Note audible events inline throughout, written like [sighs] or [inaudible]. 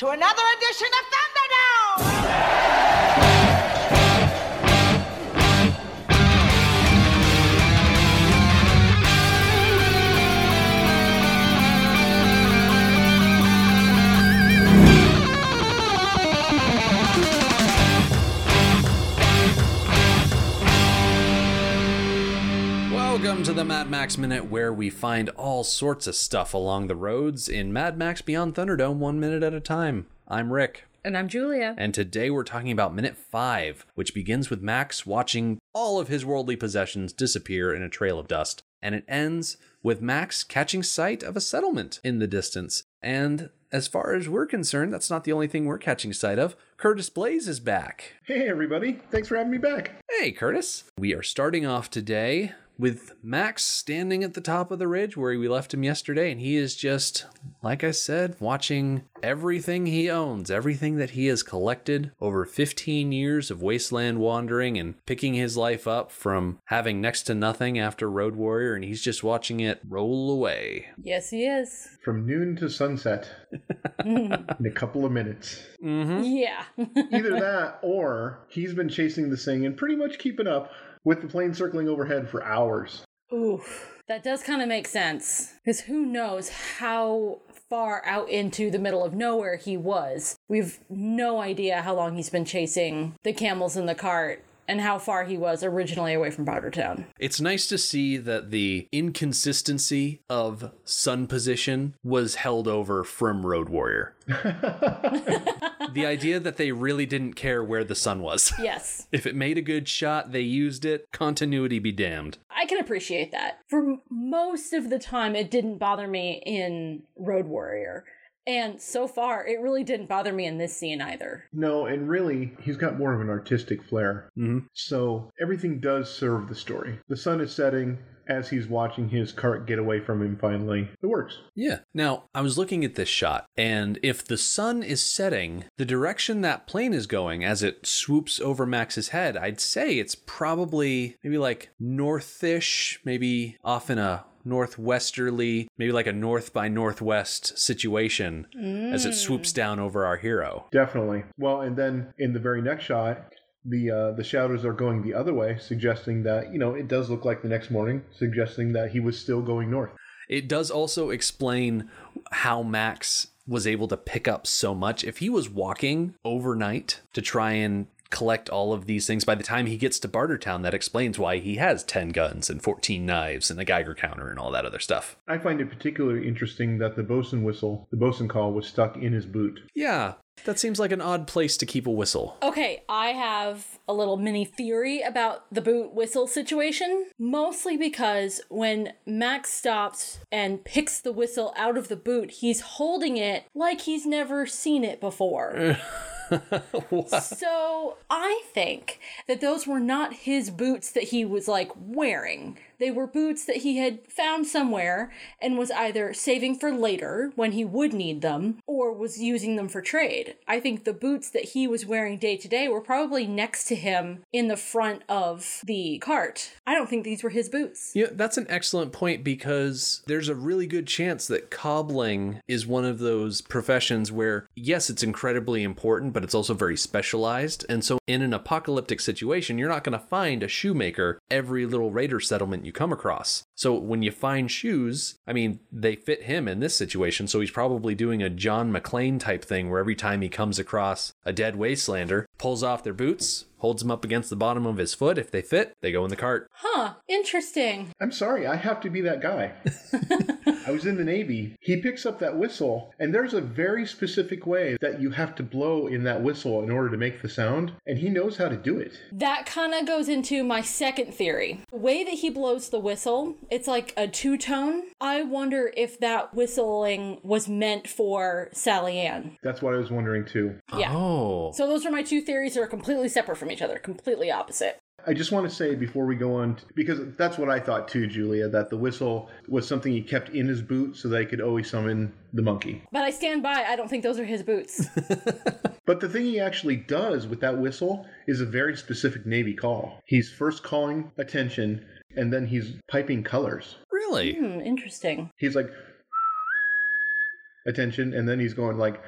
to another edition of Welcome to the Mad Max Minute, where we find all sorts of stuff along the roads in Mad Max Beyond Thunderdome, one minute at a time. I'm Rick, And I'm Julia. and today we're talking about Minute 5, which begins with Max watching all of his worldly possessions disappear in a trail of dust, and it ends with Max catching sight of a settlement in the distance. And as far as we're concerned, that's not the only thing we're catching sight of. Curtis Blaze is back. Hey, everybody. Thanks for having me back. Hey, Curtis. We are starting off today with Max standing at the top of the ridge where we left him yesterday, and he is just, like I said, watching everything he owns, everything that he has collected over 15 years of wasteland wandering and picking his life up from having next to nothing after Road Warrior, and he's just watching it roll away. Yes, he is. From noon to sunset [laughs] in a couple of minutes. Mm-hmm. Yeah. [laughs] Either that or he's been chasing this thing and pretty much keeping up with the plane circling overhead for hours. Oof. That does kind of make sense. Because who knows how far out into the middle of nowhere he was. We've no idea how long he's been chasing the camels in the cart and how far he was originally away from Powdertown. It's nice to see that the inconsistency of sun position was held over from Road Warrior. [laughs] the idea that they really didn't care where the sun was. [laughs] Yes. If it made a good shot, they used it. Continuity be damned. I can appreciate that. For most of the time, it didn't bother me in Road Warrior. And so far, it really didn't bother me in this scene either. No, and really, he's got more of an artistic flair. Mhm. So everything does serve the story. The sun is setting as he's watching his cart get away from him finally. It works. Yeah. Now, I was looking at this shot, and if the sun is setting, the direction that plane is going as it swoops over Max's head, I'd say it's probably maybe like northish, maybe off in a northwesterly, maybe like a north by northwest situation as it swoops down over our hero. Definitely. Well, and then in the very next shot, the uh, the shadows are going the other way, suggesting that you know it does look like the next morning, suggesting that he was still going north. It does also explain how Max was able to pick up so much. If he was walking overnight to try and collect all of these things, by the time he gets to Bartertown, that explains why he has 10 guns and 14 knives and a Geiger counter and all that other stuff. I find it particularly interesting that the bosun whistle, the bosun call, was stuck in his boot. Yeah, that seems like an odd place to keep a whistle. Okay, I have a little mini theory about the boot whistle situation. Mostly because when Max stops and picks the whistle out of the boot, he's holding it like he's never seen it before. [laughs] [laughs] so I think that those were not his boots that he was like wearing. They were boots that he had found somewhere and was either saving for later when he would need them or was using them for trade. I think the boots that he was wearing day to day were probably next to him in the front of the cart. I don't think these were his boots. Yeah, that's an excellent point because there's a really good chance that cobbling is one of those professions where, yes, it's incredibly important, but it's also very specialized. And so, in an apocalyptic situation, you're not going to find a shoemaker every little raider settlement you come across. So, when you find shoes, I mean, they fit him in this situation. So, he's probably doing a John McClane type thing where every time he comes across a dead wastelander, pulls off their boots, holds them up against the bottom of his foot. If they fit, they go in the cart. Huh, interesting. I'm sorry, I have to be that guy. [laughs] I was in the Navy. He picks up that whistle, and there's a very specific way that you have to blow in that whistle in order to make the sound, and he knows how to do it. That kind of goes into my second theory. The way that he blows the whistle, it's like a two tone. I wonder if that whistling was meant for Sally Ann. That's what I was wondering too. Yeah. Oh. So those are my two theories that are completely separate from each other, completely opposite. I just want to say before we go on, because that's what I thought too, Julia, that the whistle was something he kept in his boot so that he could always summon the monkey. But I stand by, I don't think those are his boots. [laughs] But the thing he actually does with that whistle is a very specific Navy call. He's first calling attention, and then he's piping colors. Really? hmm, interesting. He's like, [laughs] attention, and then he's going like,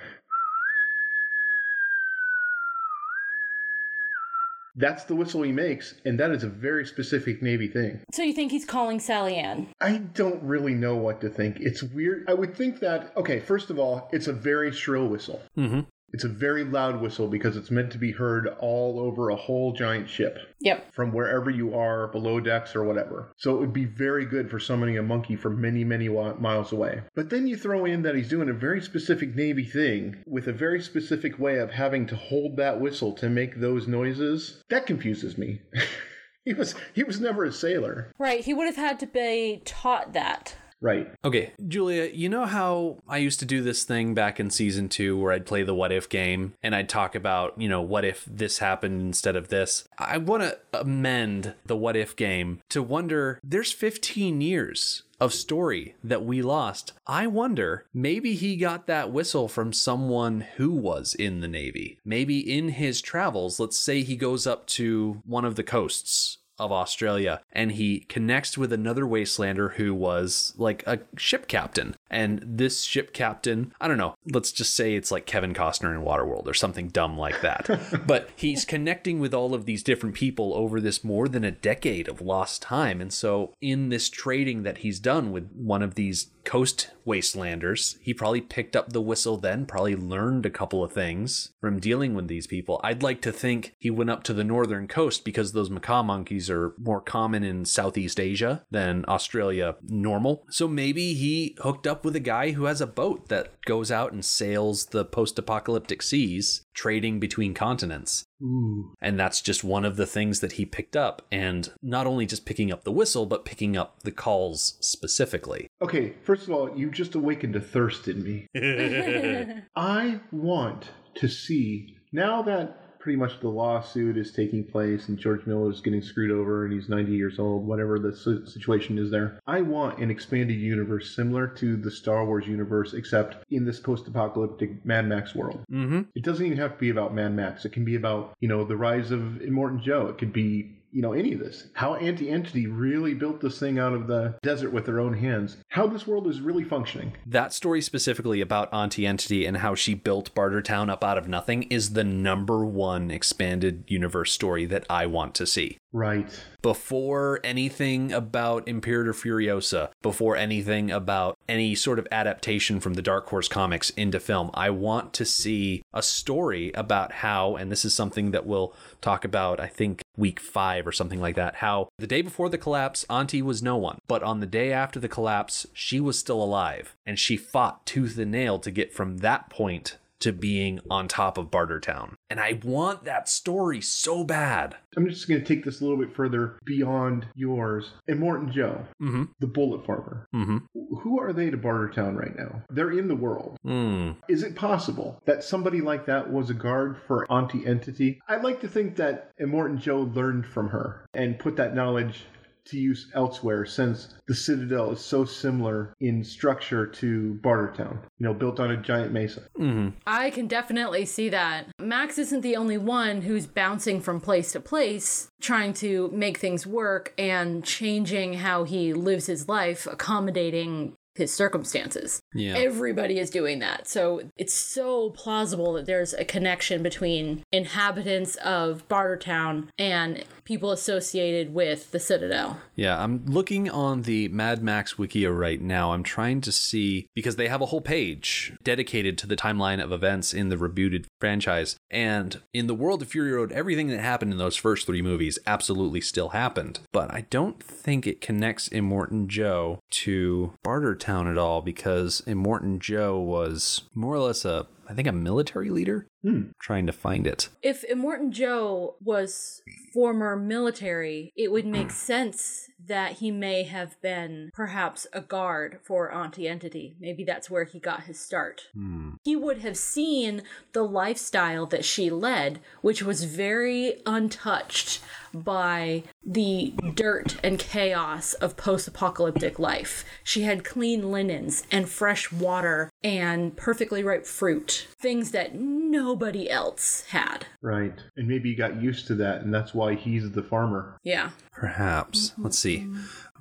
That's the whistle he makes, and that is a very specific Navy thing. So you think he's calling Sally Ann? I don't really know what to think. It's weird. I would think that, okay, first of all, it's a very shrill whistle. Mm-hmm. It's a very loud whistle because it's meant to be heard all over a whole giant ship Yep. from wherever you are, below decks or whatever. So it would be very good for summoning a monkey from many, many miles away. But then you throw in that he's doing a very specific Navy thing with a very specific way of having to hold that whistle to make those noises. That confuses me. [laughs] he was he was never a sailor. Right. He would have had to be taught that. Right. Okay, Julia, you know how I used to do this thing back in season two where I'd play the what if game and I'd talk about, you know, what if this happened instead of this? I want to amend the what if game to wonder there's 15 years of story that we lost. I wonder, maybe he got that whistle from someone who was in the Navy. Maybe in his travels, let's say he goes up to one of the coasts of Australia and he connects with another wastelander who was like a ship captain. And this ship captain, I don't know, let's just say it's like Kevin Costner in Waterworld or something dumb like that. [laughs] but he's connecting with all of these different people over this more than a decade of lost time. And so, in this trading that he's done with one of these coast wastelanders, he probably picked up the whistle then, probably learned a couple of things from dealing with these people. I'd like to think he went up to the northern coast because those macaque monkeys are more common in Southeast Asia than Australia normal. So maybe he hooked up with a guy who has a boat that goes out and sails the post apocalyptic seas, trading between continents. Ooh. And that's just one of the things that he picked up. And not only just picking up the whistle, but picking up the calls specifically. Okay, first of all, you just awakened a thirst in me. [laughs] I want to see now that pretty much the lawsuit is taking place and George Miller is getting screwed over and he's 90 years old, whatever the situation is there. I want an expanded universe similar to the Star Wars universe, except in this post apocalyptic Mad Max world. Mm-hmm. It doesn't even have to be about Mad Max. It can be about, you know, the rise of Immortan Joe. It could be, you know, any of this. How Auntie Entity really built this thing out of the desert with their own hands. How this world is really functioning. That story specifically about Auntie Entity and how she built Bartertown up out of nothing is the number one expanded universe story that I want to see. Right. Before anything about Imperator Furiosa, before anything about any sort of adaptation from the Dark Horse comics into film, I want to see a story about how, and this is something that we'll talk about, I think, week five or something like that, how the day before the collapse, Auntie was no one. But on the day after the collapse, she was still alive. And she fought tooth and nail to get from that point to being on top of Bartertown. And I want that story so bad. I'm just going to take this a little bit further beyond yours. Immortan Joe, Mm-hmm. the bullet farmer. Mm-hmm. Who are they to Bartertown right now? They're in the world. Mm. Is it possible that somebody like that was a guard for Auntie Entity? I'd like to think that Immortan Joe learned from her and put that knowledge to use elsewhere since the Citadel is so similar in structure to Bartertown, you know, built on a giant mesa. Mm-hmm. I can definitely see that. Max isn't the only one who's bouncing from place to place, trying to make things work and changing how he lives his life, accommodating his circumstances. Yeah. Everybody is doing that. So it's so plausible that there's a connection between inhabitants of Bartertown and people associated with the Citadel. Yeah, I'm looking on the Mad Max Wikia right now. I'm trying to see because they have a whole page dedicated to the timeline of events in the rebooted franchise. And in the world of Fury Road, everything that happened in those first three movies absolutely still happened. But I don't think it connects Immortan Joe to Bartertown at all because Immortan Joe was more or less a I think a military leader. Hmm. Trying to find it. If Immortan Joe was former military, it would make [clears throat] sense that he may have been perhaps a guard for Auntie Entity. Maybe that's where he got his start. Hmm. He would have seen the lifestyle that she led, which was very untouched by the dirt and chaos of post apocalyptic life. She had clean linens and fresh water and perfectly ripe fruit, things that nobody else had. Right. And maybe he got used to that, and that's why he's the farmer. Yeah. Perhaps. Let's see.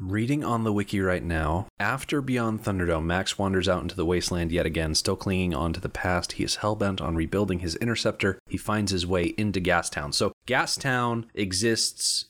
I'm reading on the wiki right now. After Beyond Thunderdome, Max wanders out into the wasteland yet again, still clinging on to the past. He is hellbent on rebuilding his interceptor. he finds his way into Gastown. So Gastown exists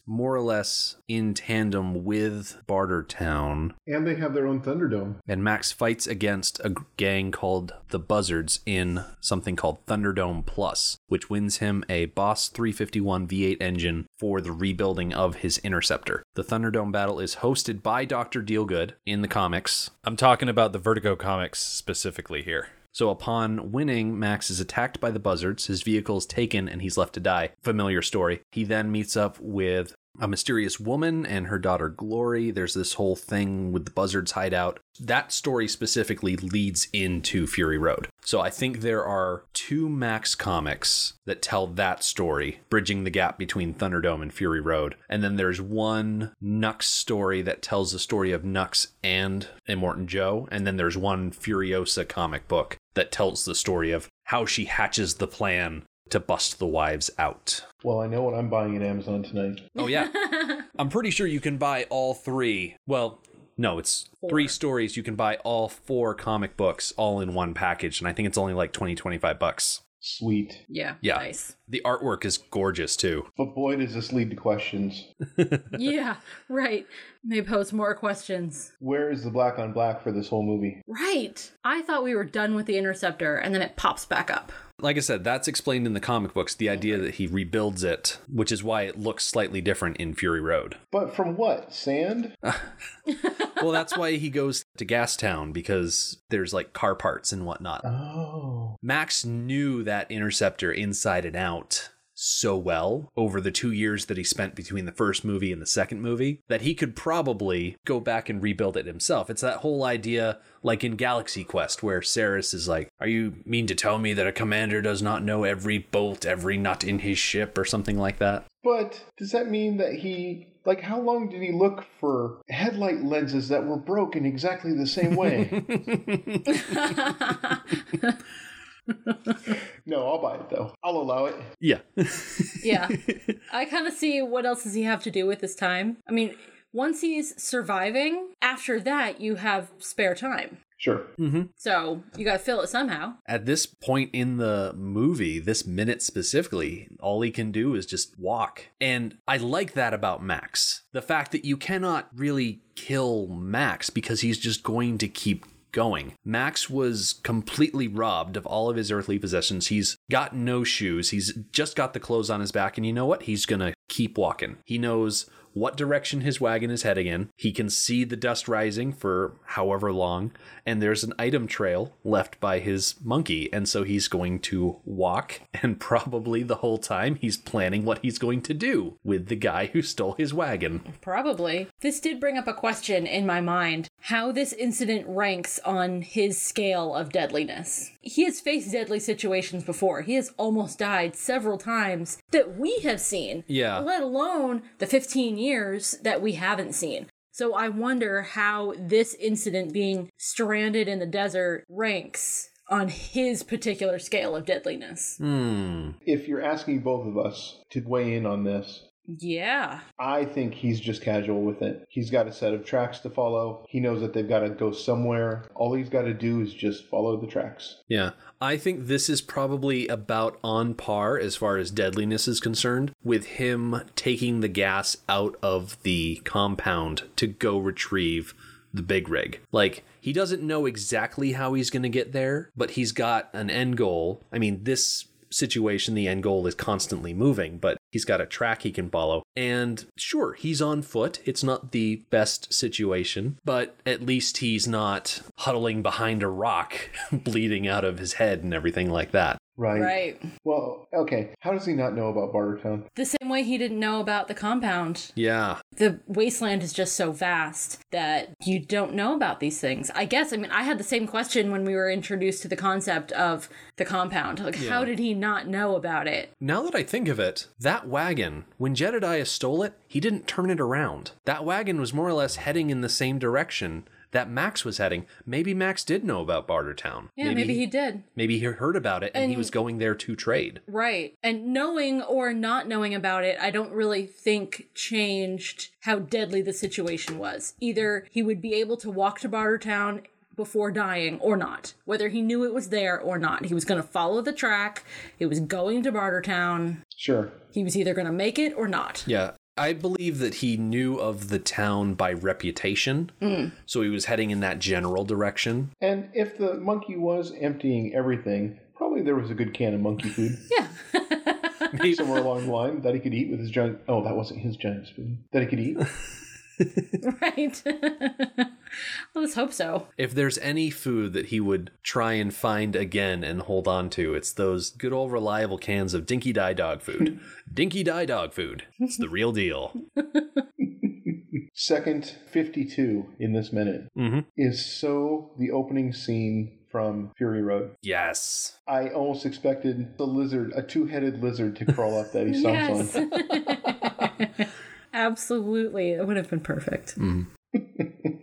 more or less in tandem with Bartertown, And they have their own Thunderdome. and Max fights against a gang called the Buzzards in something called Thunderdome Plus, which wins him a Boss 351 V8 engine for the rebuilding of his Interceptor. The Thunderdome battle is hosted by Dr. Dealgood in the comics. I'm talking about the Vertigo comics specifically here. So upon winning, Max is attacked by the buzzards, his vehicle is taken, and he's left to die. Familiar story. He then meets up with a mysterious woman and her daughter Glory. There's this whole thing with the buzzards hideout. That story specifically leads into Fury Road. So I think there are two Max comics that tell that story, bridging the gap between Thunderdome and Fury Road. And then there's one Nux story that tells the story of Nux and Immortan Joe. And then there's one Furiosa comic book that tells the story of how she hatches the plan to bust the wives out. Well, I know what I'm buying at Amazon tonight. Oh, yeah. [laughs] I'm pretty sure you can buy all three. Well, no, it's three stories. You can buy all four comic books all in one package. And I think it's only like 20, 25 bucks. Sweet. Yeah. Yeah. Nice. The artwork is gorgeous too. But boy, does this lead to questions. [laughs] yeah. Right. May pose more questions. Where is the black on black for this whole movie? Right. I thought we were done with the interceptor and then it pops back up. Like I said, that's explained in the comic books, the idea that he rebuilds it, which is why it looks slightly different in Fury Road. But from what? Sand? [laughs] Well, that's why he goes to Gastown because there's like car parts and whatnot. Oh. Max knew that interceptor inside and out so well over the two years that he spent between the first movie and the second movie that he could probably go back and rebuild it himself. It's that whole idea, like in Galaxy Quest, where Sarris is like, Are you mean to tell me that a commander does not know every bolt, every nut in his ship, or something like that? But does that mean that he. Like, how long did he look for headlight lenses that were broken exactly the same way? [laughs] [laughs] no, I'll buy it though. I'll allow it. Yeah. [laughs] Yeah. I kind of see what else does he have to do with his time. I mean, once he's surviving, after that, you have spare time. Sure. Mm-hmm. So you got to fill it somehow. At this point in the movie, this minute specifically, all he can do is just walk. And I like that about Max. The fact that you cannot really kill Max because he's just going to keep going. Max was completely robbed of all of his earthly possessions. He's got no shoes. He's just got the clothes on his back. And you know what? He's going to keep walking. He knows what direction his wagon is heading in. He can see the dust rising for however long, and there's an item trail left by his monkey, and so he's going to walk, [laughs] and probably the whole time he's planning what he's going to do with the guy who stole his wagon. Probably. This did bring up a question in my mind how this incident ranks on his scale of deadliness. He has faced deadly situations before. He has almost died several times that we have seen. Yeah. Let alone the 15 years that we haven't seen. So I wonder how this incident being stranded in the desert ranks on his particular scale of deadliness. Hmm. If you're asking both of us to weigh in on this, Yeah. I think he's just casual with it. He's got a set of tracks to follow. He knows that they've got to go somewhere. All he's got to do is just follow the tracks. Yeah. I think this is probably about on par as far as deadliness is concerned with him taking the gas out of the compound to go retrieve the big rig. Like, he doesn't know exactly how he's going to get there, but he's got an end goal. I mean, this situation, the end goal is constantly moving, but he's got a track he can follow. And sure, he's on foot. It's not the best situation, but at least he's not huddling behind a rock, [laughs] bleeding out of his head and everything like that. Right. Right. Well, okay. How does he not know about Bartertown? The same way he didn't know about the compound. Yeah. The wasteland is just so vast that you don't know about these things. I guess, I mean, I had the same question when we were introduced to the concept of the compound. Like, how did he not know about it? Now that I think of it, that wagon, when Jedediah stole it, he didn't turn it around. That wagon was more or less heading in the same direction that Max was heading. Maybe Max did know about Bartertown. Yeah, maybe, he did. Maybe he heard about it and, he was going there to trade. Right. And knowing or not knowing about it, I don't really think changed how deadly the situation was. Either he would be able to walk to Bartertown before dying or not. Whether he knew it was there or not. He was going to follow the track. He was going to Bartertown. Sure. He was either going to make it or not. Yeah. I believe that he knew of the town by reputation. Hmm. So he was heading in that general direction. And if the monkey was emptying everything, probably there was a good can of monkey food [laughs] Yeah. Maybe- [laughs] somewhere along the line that he could eat with his giant. Oh, that wasn't his giant spoon. That he could eat. [laughs] right. [laughs] Let's hope so. if there's any food that he would try and find again and hold on to, it's those good old reliable cans of Dinki-Di Dog food. [laughs] Dinki-Di Dog food. It's the real deal. [laughs] Second 52 in this minute Mhm. is so the opening scene from Fury Road. Yes. I almost expected the lizard, a two-headed lizard, to crawl up that he stomps Yes. on. Absolutely. It would have been perfect.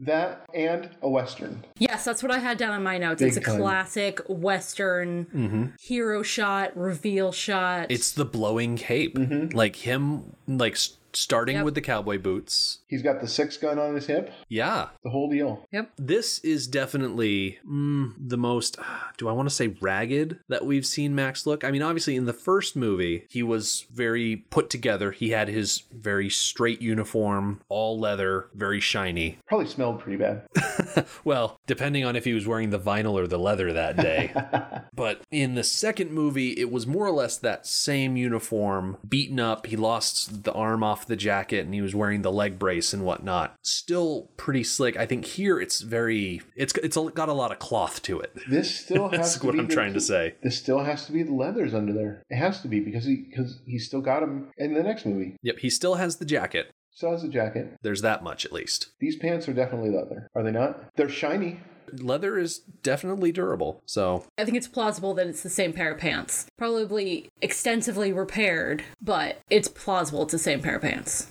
That and a western. Yes, that's what I had down in my notes. Big it's a time. classic Western mm-hmm. hero shot, reveal shot. It's the blowing cape. Mm-hmm. Like him, like starting Yep. with the cowboy boots. He's got the six gun on his hip. Yeah. The whole deal. Yep. This is definitely mm, the most, do I want to say ragged that we've seen Max look? I mean, obviously, in the first movie, he was very put together. He had his very straight uniform, all leather, very shiny. Probably smelled pretty bad. [laughs] Well, depending on if he was wearing the vinyl or the leather that day. [laughs] but in the second movie, it was more or less that same uniform, beaten up. He lost the arm off the jacket and he was wearing the leg brace and whatnot. Still pretty slick. I think here it's very, it's it's got a lot of cloth to it. [laughs] This still has That's to what be I'm the- trying to say. This still has to be the leathers under there. It has to be because he because he still got him in the next movie. Yep, he still has the jacket. Still has a jacket. There's that much at least. These pants are definitely leather, are they not? They're shiny. Leather is definitely durable. So, I think it's plausible that it's the same pair of pants. Probably extensively repaired, but it's plausible it's the same pair of pants.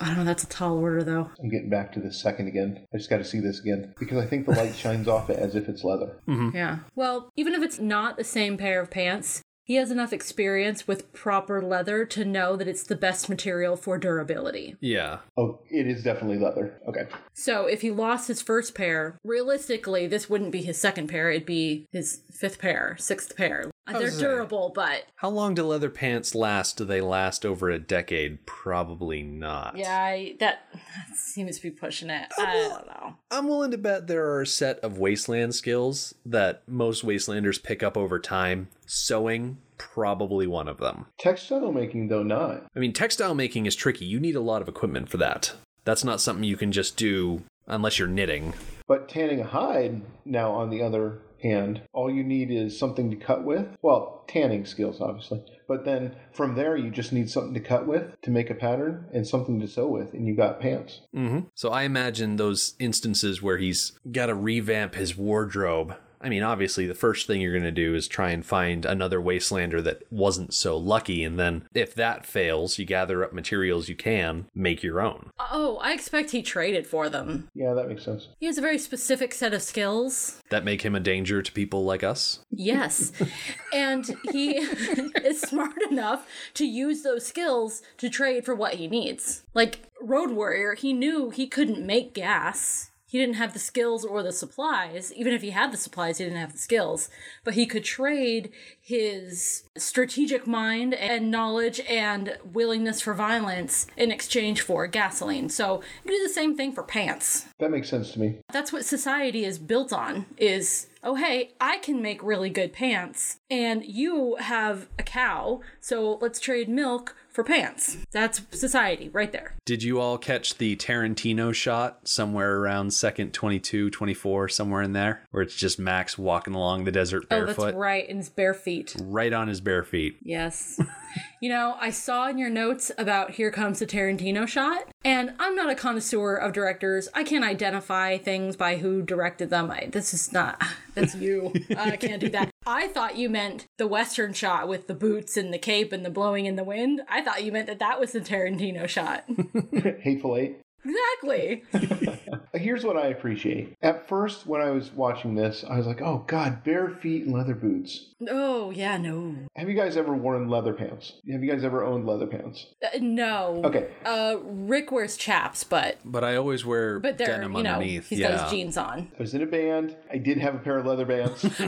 I don't know, that's a tall order though. I'm getting back to this second again. I just got to see this again because I think the light shines off it as if it's leather. Mm-hmm. Yeah. Well, even if it's not the same pair of pants, he has enough experience with proper leather to know that it's the best material for durability. yeah. Oh, it is definitely leather. Okay. So if he lost his first pair, realistically, this wouldn't be his second pair, it'd be his fifth pair, sixth pair. They're was durable, but How long do leather pants last? Do they last over a decade? Probably not. yeah, I, that, that seems to be pushing it. I don't know. I'm willing to bet there are a set of wasteland skills that most wastelanders pick up over time. Sewing, probably one of them. Textile making, though, not. I mean, textile making is tricky. You need a lot of equipment for that. That's not something you can just do unless you're knitting. But tanning a hide, now on the other hand, all you need is something to cut with. Well, tanning skills, obviously. But then from there, you just need something to cut with to make a pattern and something to sew with, and you got pants. Mm-hmm. So I imagine those instances where he's got to revamp his wardrobe. I mean, obviously, the first thing you're going to do is try and find another Wastelander that wasn't so lucky. And then, if that fails, you gather up materials you can, make your own. Oh, I expect he traded for them. Yeah, that makes sense. He has a very specific set of skills. That make him a danger to people like us. Yes. [laughs] and he [laughs] is smart enough to use those skills to trade for what he needs. Like Road Warrior, he knew he couldn't make gas. He didn't have the skills or the supplies. Even if he had the supplies, he didn't have the skills. But he could trade his strategic mind and knowledge and willingness for violence in exchange for gasoline. So you do the same thing for pants That makes sense to me. that's what society is built on is oh hey i can make really good pants and you have a cow so let's trade milk for pants. That's society right there. Did you all catch the Tarantino shot somewhere around second 22, 24, somewhere in there, where it's just Max walking along the desert oh barefoot, that's right in his bare feet. Right on his bare feet? yes. [laughs] You know i saw in your notes about here comes the tarantino shot and i'm not a connoisseur of directors. I can't identify things by who directed them. I, this is not that's you. [laughs] I can't do that. I thought you meant the western shot with the boots and the cape and the blowing in the wind. I thought you meant that that was the tarantino shot. [laughs] Hateful Eight. Exactly. [laughs] Here's what I appreciate. At first, when I was watching this, I was like, oh god, bare feet and leather boots. oh, yeah, no. Have you guys ever worn leather pants? Have you guys ever owned leather pants? Uh, no. Okay. Uh, Rick wears chaps, but But I always wear but they're denim you know underneath. he's yeah. got his jeans on. I was in a band. I did have a pair of leather bands. [laughs]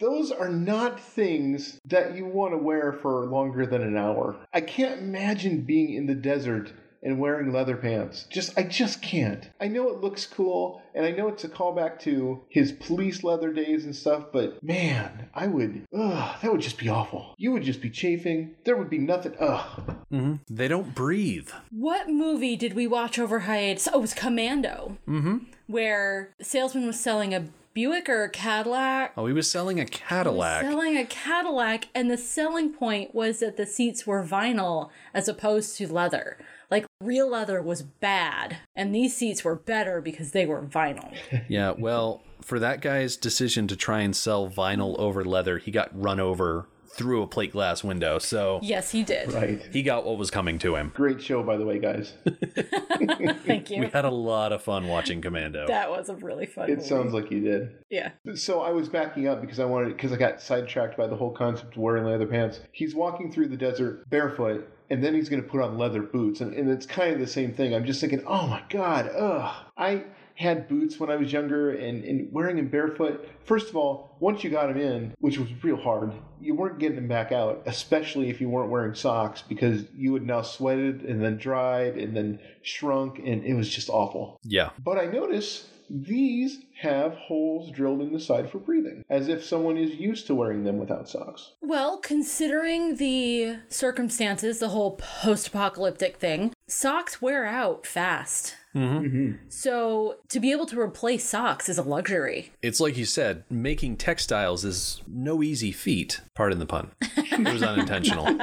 Those are not things that you want to wear for longer than an hour. I can't imagine being in the desert and wearing leather pants. Just I just can't. I know it looks cool and I know it's a callback to his police leather days and stuff, but man, I would ugh, that would just be awful. You would just be chafing. There would be nothing ugh. Mhm. They don't breathe. What movie did we watch over hiatus? Oh, it was Commando. Mm-hmm. Where the salesman was selling a Buick or a Cadillac. Oh, he was selling a Cadillac. Selling a Cadillac, and the selling point was that the seats were vinyl as opposed to leather. Like real leather was bad, and these seats were better because they were vinyl. [laughs] Yeah, well, for that guy's decision to try and sell vinyl over leather, he got run over through a plate glass window. So yes, he did. Right. he got what was coming to him. Great show by the way, guys. [laughs] Thank you. We had a lot of fun watching Commando. That was a really fun. It movie. sounds like you did. yeah. So I was backing up because I wanted because I got sidetracked by the whole concept of wearing leather pants. He's walking through the desert barefoot, and then he's going to put on leather boots, and, and it's kind of the same thing. I'm just thinking, oh my god, ugh. I had boots when I was younger, and, and wearing them barefoot. First of all, once you got them in, which was real hard, you weren't getting them back out, especially if you weren't wearing socks because you had now sweated and then dried and then shrunk, and it was just awful. Yeah. But I notice these have holes drilled in the side for breathing, as if someone is used to wearing them without socks. Well, considering the circumstances, the whole post apocalyptic thing, socks wear out fast. Mm-hmm. Mm-hmm. So to be able to replace socks is a luxury. It's like you said, making textiles is no easy feat. Pardon the pun. It was unintentional. [laughs]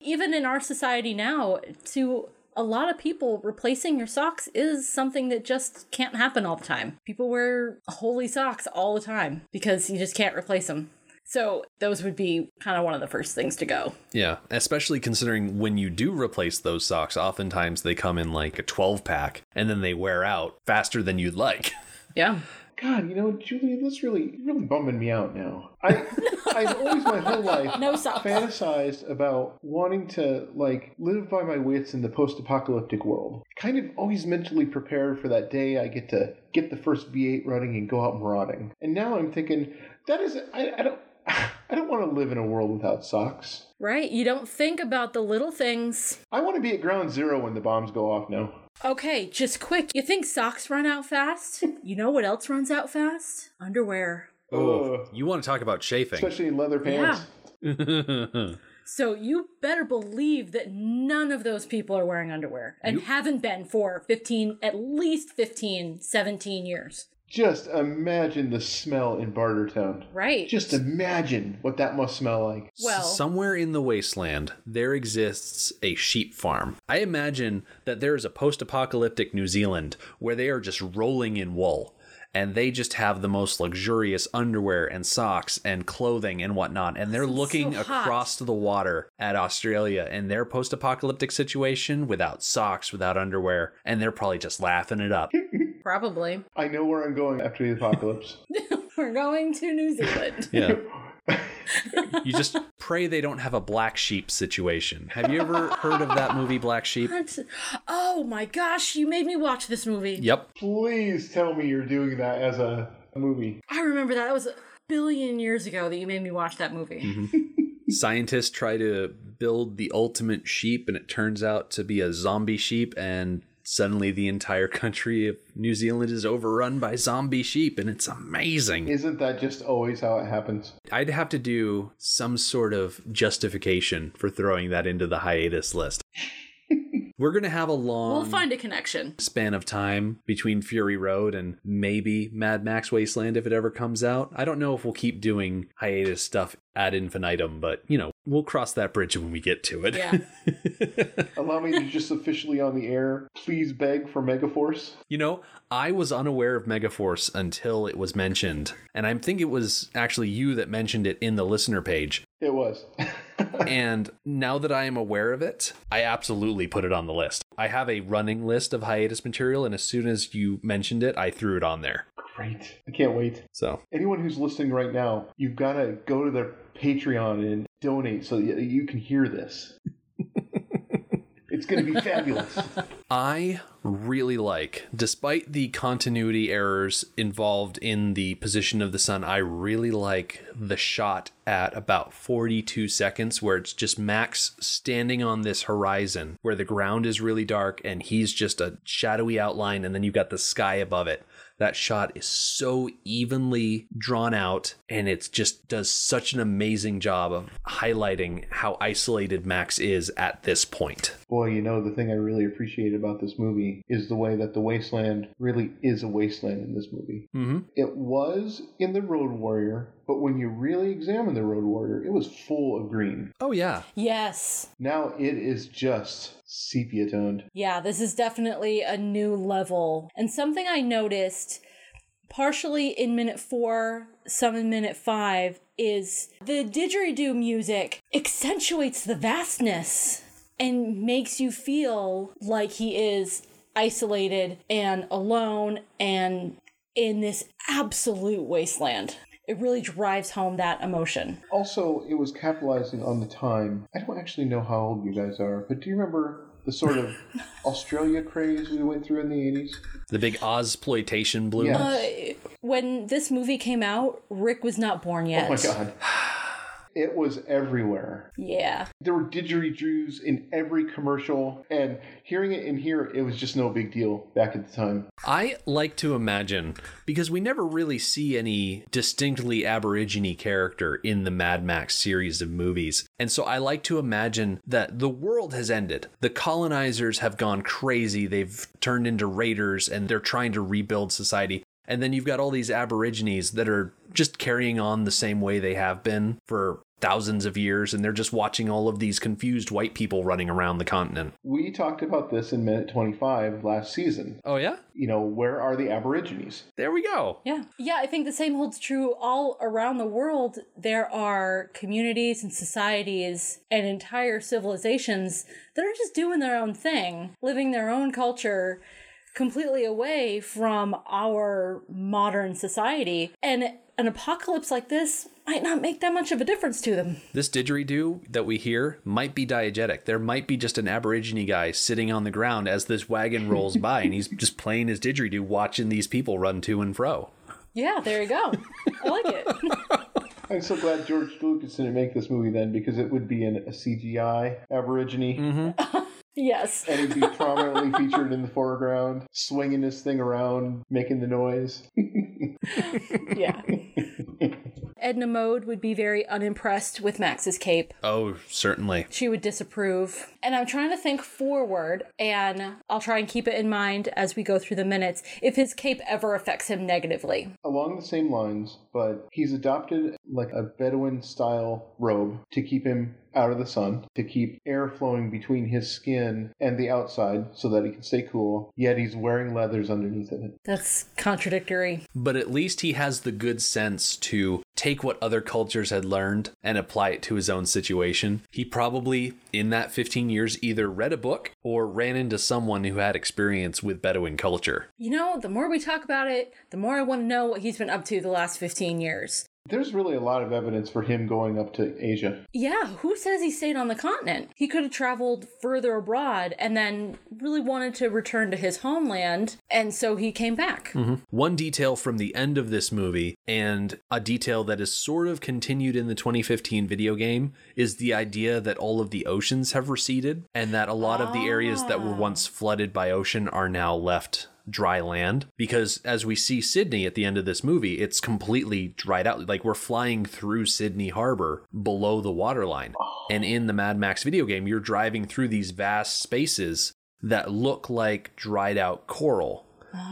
Even in our society now, to a lot of people, replacing your socks is something that just can't happen all the time. People wear holy socks all the time because you just can't replace them. So those would be kind of one of the first things to go. Yeah, especially considering when you do replace those socks, oftentimes they come in like a 12 pack and then they wear out faster than you'd like. [laughs] Yeah. God, you know, Julie, that's really really bumming me out now. I [laughs] I've always my whole life No socks. fantasized about wanting to like live by my wits in the post-apocalyptic world. Kind of always mentally prepared for that day I get to get the first V8 running and go out marauding. And now I'm thinking that is I, I don't [sighs] I don't want to live in a world without socks. Right? You don't think about the little things. I want to be at ground zero when the bombs go off now. Okay, just quick. You think socks run out fast? You know what else runs out fast? Underwear. Ugh. You want to talk about chafing. especially in leather pants. Yeah. [laughs] So you better believe that none of those people are wearing underwear and haven't been for 15, at least 15, 17 years. Just imagine the smell in Bartertown. Right. Just imagine what that must smell like. well, Somewhere in the wasteland, there exists a sheep farm. I imagine that there is a post apocalyptic New Zealand where they are just rolling in wool. And they just have the most luxurious underwear and socks and clothing and whatnot. And they're looking so hot. across the water at Australia in their post apocalyptic situation without socks, without underwear. And they're probably just laughing it up. [laughs] probably. I know where I'm going after the apocalypse. [laughs] We're going to New Zealand. Yeah. [laughs] you just pray they don't have a black sheep situation. Have you ever heard of that movie, Black Sheep? That's- oh my gosh, you made me watch this movie. Yep. Please tell me you're doing that as a movie. I remember that. That was a billion years ago that you made me watch that movie. Mm-hmm. Scientists try to build the ultimate sheep, and it turns out to be a zombie sheep, and suddenly the entire country of New Zealand is overrun by zombie sheep, and it's amazing. Isn't that just always how it happens? I'd have to do some sort of justification for throwing that into the hiatus list. [laughs] We're going to have a long We'll find a connection. span of time between Fury Road and maybe Mad Max Wasteland if it ever comes out. I don't know if we'll keep doing hiatus stuff ad infinitum, but you know, we'll cross that bridge when we get to it. Yeah. [laughs] Allow me to just officially on the air please beg for Megaforce. You know, I was unaware of Megaforce until it was mentioned, and I think it was actually you that mentioned it in the listener page. It was. [laughs] and now that I am aware of it, I absolutely put it on the list. I have a running list of hiatus material, and as soon as you mentioned it, I threw it on there. Great. I can't wait. So Anyone who's listening right now, you've got to go to their Patreon and donate so that you can hear this. [laughs] it's going to be fabulous. I really like, despite the continuity errors involved in the position of the sun, I really like the shot at about 42 seconds where it's just Max standing on this horizon where the ground is really dark and he's just a shadowy outline, and then you've got the sky above it. That shot is so evenly drawn out and it just does such an amazing job of highlighting how isolated Max is at this point. Boy, you know, the thing I really appreciate about this movie is the way that the wasteland really is a wasteland in this movie. Mm-hmm. It was in the Road Warrior, but when you really examine the Road Warrior, it was full of green. Oh, yeah. Yes. Now it is just sepia toned. Yeah, this is definitely a new level. And something I noticed partially in minute four, some in minute five, is the didgeridoo music accentuates the vastness and makes you feel like he is isolated and alone and in this absolute wasteland. It really drives home that emotion. Also, it was capitalizing on the time. I don't actually know how old you guys are, but do you remember the sort of [laughs] Australia craze we went through in the 80s? The big Ozploitation bloom. Yeah. Uh, when this movie came out, Rick was not born yet. Oh my god. It was everywhere. Yeah. There were didgeridoos in every commercial, and hearing it in here, it was just no big deal back at the time. I like to imagine, because we never really see any distinctly Aborigine character in the Mad Max series of movies. And so I like to imagine that the world has ended. The colonizers have gone crazy. They've turned into raiders and they're trying to rebuild society. And then you've got all these Aborigines that are just carrying on the same way they have been for thousands of years, and they're just watching all of these confused white people running around the continent. We talked about this in minute 25 last season. Oh, yeah? You know, where are the Aborigines? There we go. Yeah. Yeah, I think the same holds true all around the world. There are communities and societies and entire civilizations that are just doing their own thing, living their own culture completely away from our modern society. And an apocalypse like this might not make that much of a difference to them. This didgeridoo that we hear might be diegetic. There might be just an Aborigine guy sitting on the ground as this wagon [laughs] rolls by, and he's just playing his didgeridoo, watching these people run to and fro. Yeah, there you go. I like it. [laughs] I'm so glad George Lucas didn't make this movie then, because it would be an, a CGI Aborigine, mm-hmm. [laughs] yes. and he'd be [laughs] prominently featured in the foreground, swinging this thing around, making the noise. [laughs] Yeah. Edna Mode would be very unimpressed with Max's cape. Oh, certainly. She would disapprove. And I'm trying to think forward, and I'll try and keep it in mind as we go through the minutes if his cape ever affects him negatively. Along the same lines, but he's adopted like a Bedouin style robe to keep him out of the sun, to keep air flowing between his skin and the outside so that he can stay cool, yet he's wearing leathers underneath it. That's contradictory. But at least he has the good sense to take what other cultures had learned and apply it to his own situation. He probably, in that 15 years, either read a book or ran into someone who had experience with Bedouin culture. You know, the more we talk about it, the more I want to know what he's been up to the last 15 years. There's really a lot of evidence for him going up to Asia. Yeah, who says he stayed on the continent? He could have traveled further abroad and then really wanted to return to his homeland, and so he came back. Mm-hmm. One detail from the end of this movie, and a detail that is sort of continued in the 2015 video game, is the idea that all of the oceans have receded and that a lot of the areas that were ah. once flooded by ocean are now left dry land because as we see Sydney at the end of this movie it's completely dried out like we're flying through Sydney harbor below the waterline oh. and in the Mad Max video game you're driving through these vast spaces that look like dried out coral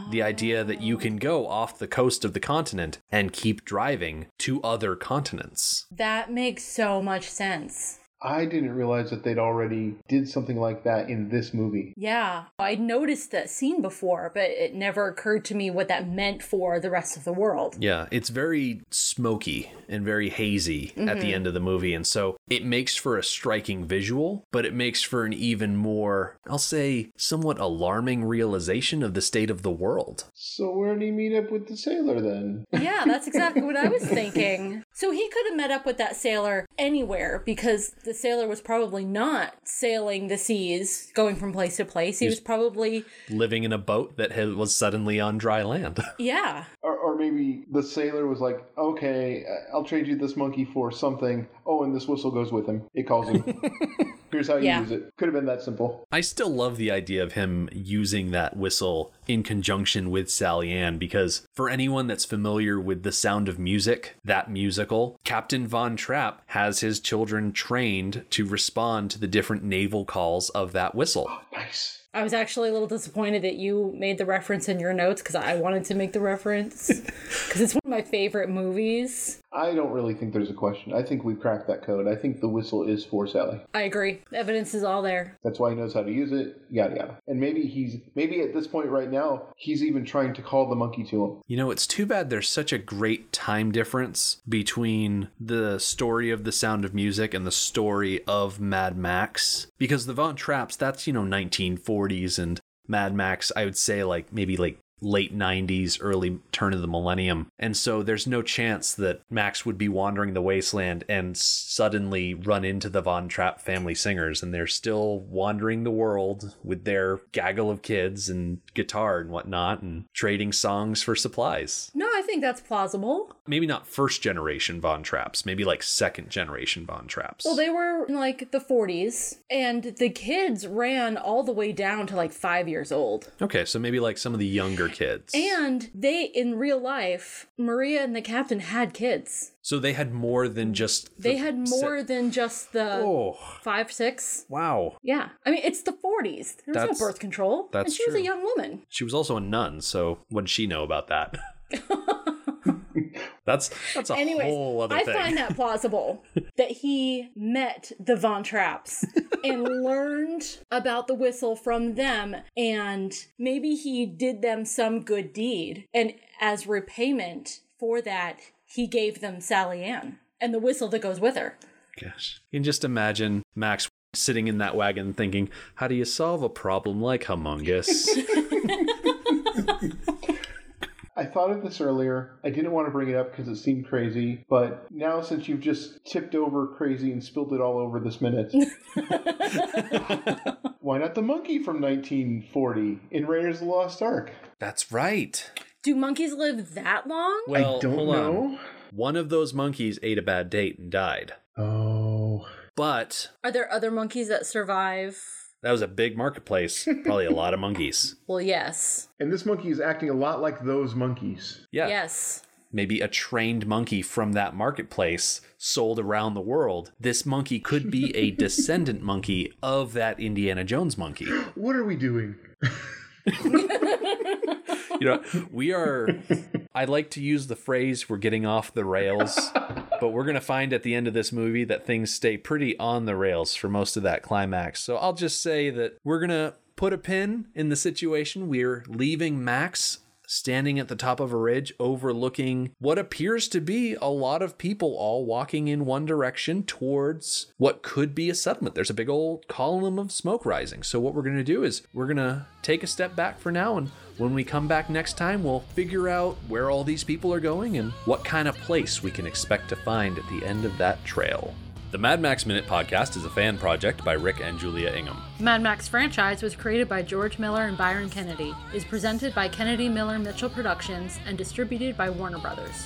the idea that you can go off the coast of the continent and keep driving to other continents. That makes so much sense. I didn't realize that they'd already did something like that in this movie. Yeah, I'd noticed that scene before, but it never occurred to me what that meant for the rest of the world. Yeah, it's very smoky and very hazy at the mm-hmm. end of the movie. And so it makes for a striking visual, but it makes for an even more, I'll say, somewhat alarming realization of the state of the world. So where did he meet up with the sailor then? Yeah, that's exactly what I was [laughs] thinking. So he could have met up with that sailor anywhere because the sailor was probably not sailing the seas, going from place to place. He was probably, Living in a boat that ha- was suddenly on dry land. [laughs] yeah, Or, or maybe the sailor was like, okay, I'll trade you this monkey for something. Oh, and this whistle goes with him. It calls him. [laughs] Here's how you Yeah. use it. Could have been that simple. I still love the idea of him using that whistle in conjunction with Sally Ann because for anyone that's familiar with the sound of music, that musical, Captain Von Trapp has his children trained to respond to the different naval calls of that whistle. [gasps] Nice. I was actually a little disappointed that you made the reference in your notes because I wanted to make the reference [laughs] because it's one of my favorite movies. I don't really think there's a question. I think we've cracked that code. I think the whistle is for Sally. I agree. Evidence is all there. That's why he knows how to use it. Yada yada. And maybe he's maybe at this point right now he's even trying to call the monkey to him. You know, it's too bad there's such a great time difference between the story of The Sound of Music and the story of Mad Max. Because the Von Trapps, that's, you know, 1940s, and Mad Max, I would say, like, maybe like late 90s, early turn of the millennium. And so there's no chance that Max would be wandering the wasteland and suddenly run into the Von Trapp family singers. And they're still wandering the world with their gaggle of kids and guitar and whatnot and trading songs for supplies. No, I think that's plausible. Maybe not first generation Von Trapps, maybe like second generation Von Trapps. Well, they were in like the 40s, and the kids ran all the way down to like five years old. okay, so maybe like some of the younger kids. And they, in real life, Maria and the captain had kids. so they had more than just. the They had more than just the Oh, five, six. wow. Yeah. I mean, it's the 40s. There's That's- no birth control. that's and she was a young woman. She was also a nun, so what did she know about that? [laughs] that's that's a Anyways, whole other I thing. find that plausible [laughs] that he met the Von Trapps and learned about the whistle from them, and maybe he did them some good deed, and as repayment for that, he gave them Sally Ann and the whistle that goes with her. Gosh. You can just imagine Max sitting in that wagon thinking, how do you solve a problem like Humungus? [laughs] [laughs] I thought of this earlier. I didn't want to bring it up because it seemed crazy, but now since you've just tipped over crazy and spilled it all over this minute, [laughs] [laughs] why not the monkey from 1940 in Raiders of the Lost Ark? That's right. Do monkeys live that long? Well, I don't hold on. know. One of those monkeys ate a bad date and died. Oh. But Are there other monkeys that survive? That was a big marketplace. Probably a lot of monkeys. [laughs] Well, yes. And this monkey is acting a lot like those monkeys. Yeah. Yes. Maybe a trained monkey from that marketplace sold around the world. This monkey could be a [laughs] descendant monkey of that Indiana Jones monkey. [gasps] What are we doing? [laughs] You know, we are. I like to use the phrase "we're getting off the rails," but we're gonna find at the end of this movie that things stay pretty on the rails for most of that climax. So I'll just say that we're gonna put a pin in the situation. We're leaving Max standing at the top of a ridge overlooking what appears to be a lot of people all walking in one direction towards what could be a settlement. There's a big old column of smoke rising. So what we're going to do is we're going to take a step back for now and when we come back next time we'll figure out where all these people are going and what kind of place we can expect to find at the end of that trail. The Mad Max Minute podcast is a fan project by Rick and Julia Ingham. Mad Max franchise was created by George Miller and Byron Kennedy, is presented by Kennedy Miller Mitchell Productions, and distributed by Warner Brothers.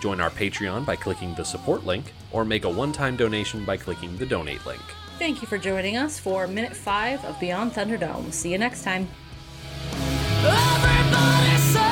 join our Patreon by clicking the support link, or make a one time donation by clicking the donate link. Thank you for joining us for Minute 5 of Beyond Thunderdome. See you next time. Everybody